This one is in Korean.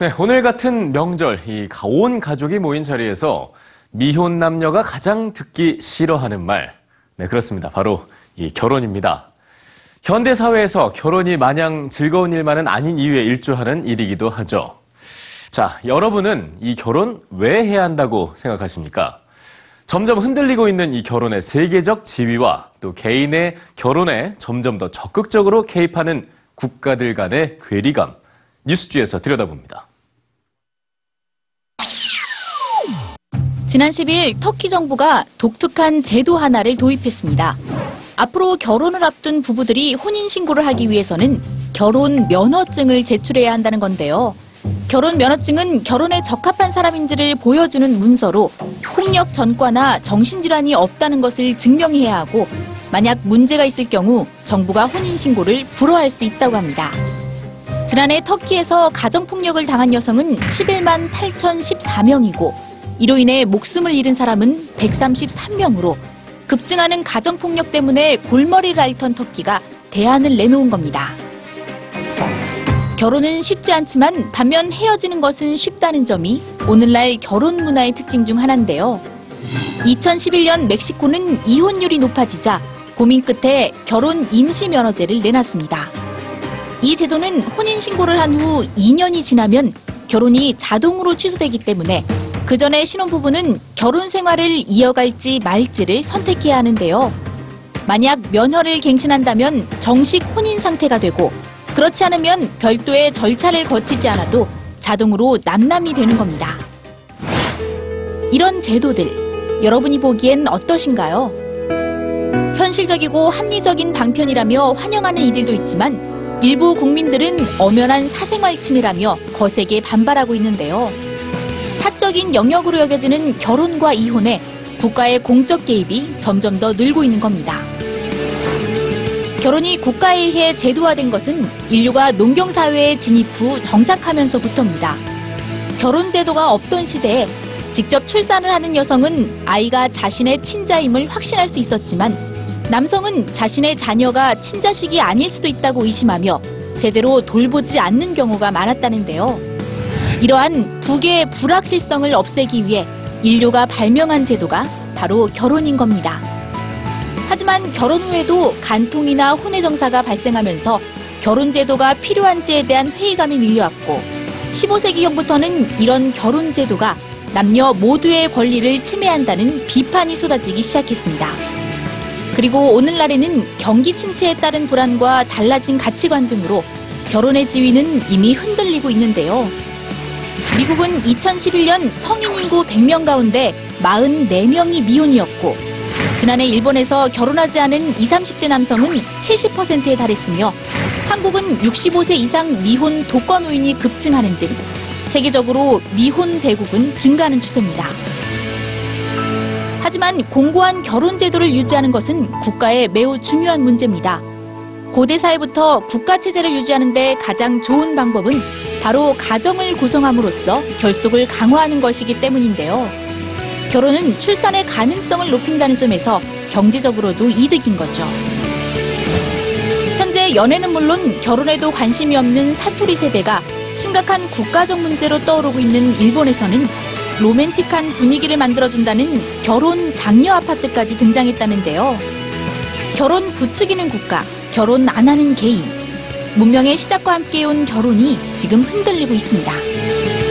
네, 오늘 같은 명절, 이 온 가족이 모인 자리에서 미혼 남녀가 가장 듣기 싫어하는 말. 네, 그렇습니다. 바로 이 결혼입니다. 현대 사회에서 결혼이 마냥 즐거운 일만은 아닌 이유에 일조하는 일이기도 하죠. 자, 여러분은 이 결혼 왜 해야 한다고 생각하십니까? 점점 흔들리고 있는 이 결혼의 세계적 지위와 또 개인의 결혼에 점점 더 적극적으로 개입하는 국가들 간의 괴리감. 뉴스주에서 들여다봅니다. 지난 10일 터키 정부가 독특한 제도 하나를 도입했습니다. 앞으로 결혼을 앞둔 부부들이 혼인신고를 하기 위해서는 결혼 면허증을 제출해야 한다는 건데요. 결혼 면허증은 결혼에 적합한 사람인지를 보여주는 문서로 폭력 전과나 정신질환이 없다는 것을 증명해야 하고 만약 문제가 있을 경우 정부가 혼인신고를 불허할 수 있다고 합니다. 지난해 터키에서 가정폭력을 당한 여성은 11만 8,014명이고 이로 인해 목숨을 잃은 사람은 133명으로 급증하는 가정폭력 때문에 골머리를 앓던 터키가 대안을 내놓은 겁니다. 결혼은 쉽지 않지만 반면 헤어지는 것은 쉽다는 점이 오늘날 결혼 문화의 특징 중 하나인데요. 2011년 멕시코는 이혼율이 높아지자 고민 끝에 결혼 임시 면허제를 내놨습니다. 이 제도는 혼인 신고를 한 후 2년이 지나면 결혼이 자동으로 취소되기 때문에 그 전에 신혼부부는 결혼 생활을 이어갈지 말지를 선택해야 하는데요. 만약 면허를 갱신한다면 정식 혼인 상태가 되고 그렇지 않으면 별도의 절차를 거치지 않아도 자동으로 남남이 되는 겁니다. 이런 제도들, 여러분이 보기엔 어떠신가요? 현실적이고 합리적인 방편이라며 환영하는 이들도 있지만 일부 국민들은 엄연한 사생활 침해라며 거세게 반발하고 있는데요. 사적인 영역으로 여겨지는 결혼과 이혼에 국가의 공적 개입이 점점 더 늘고 있는 겁니다. 결혼이 국가에 의해 제도화된 것은 인류가 농경사회에 진입 후 정착하면서부터입니다. 결혼 제도가 없던 시대에 직접 출산을 하는 여성은 아이가 자신의 친자임을 확신할 수 있었지만 남성은 자신의 자녀가 친자식이 아닐 수도 있다고 의심하며 제대로 돌보지 않는 경우가 많았다는데요. 이러한 부계의 불확실성을 없애기 위해 인류가 발명한 제도가 바로 결혼인 겁니다. 하지만 결혼 후에도 간통이나 혼외 정사가 발생하면서 결혼 제도가 필요한지에 대한 회의감이 밀려왔고 15세기경부터는 이런 결혼 제도가 남녀 모두의 권리를 침해한다는 비판이 쏟아지기 시작했습니다. 그리고 오늘날에는 경기 침체에 따른 불안과 달라진 가치관 등으로 결혼의 지위는 이미 흔들리고 있는데요. 미국은 2011년 성인 인구 100명 가운데 44명이 미혼이었고 지난해 일본에서 결혼하지 않은 20, 30대 남성은 70%에 달했으며 한국은 65세 이상 미혼 독거노인이 급증하는 등 세계적으로 미혼 대국은 증가하는 추세입니다. 하지만 공고한 결혼 제도를 유지하는 것은 국가에 매우 중요한 문제입니다. 고대 사회부터 국가 체제를 유지하는 데 가장 좋은 방법은 바로 가정을 구성함으로써 결속을 강화하는 것이기 때문인데요. 결혼은 출산의 가능성을 높인다는 점에서 경제적으로도 이득인 거죠. 현재 연애는 물론 결혼에도 관심이 없는 사투리 세대가 심각한 국가적 문제로 떠오르고 있는 일본에서는 로맨틱한 분위기를 만들어준다는 결혼 장려 아파트까지 등장했다는데요. 결혼 부추기는 국가, 결혼 안 하는 개인. 문명의 시작과 함께 온 결혼이 지금 흔들리고 있습니다.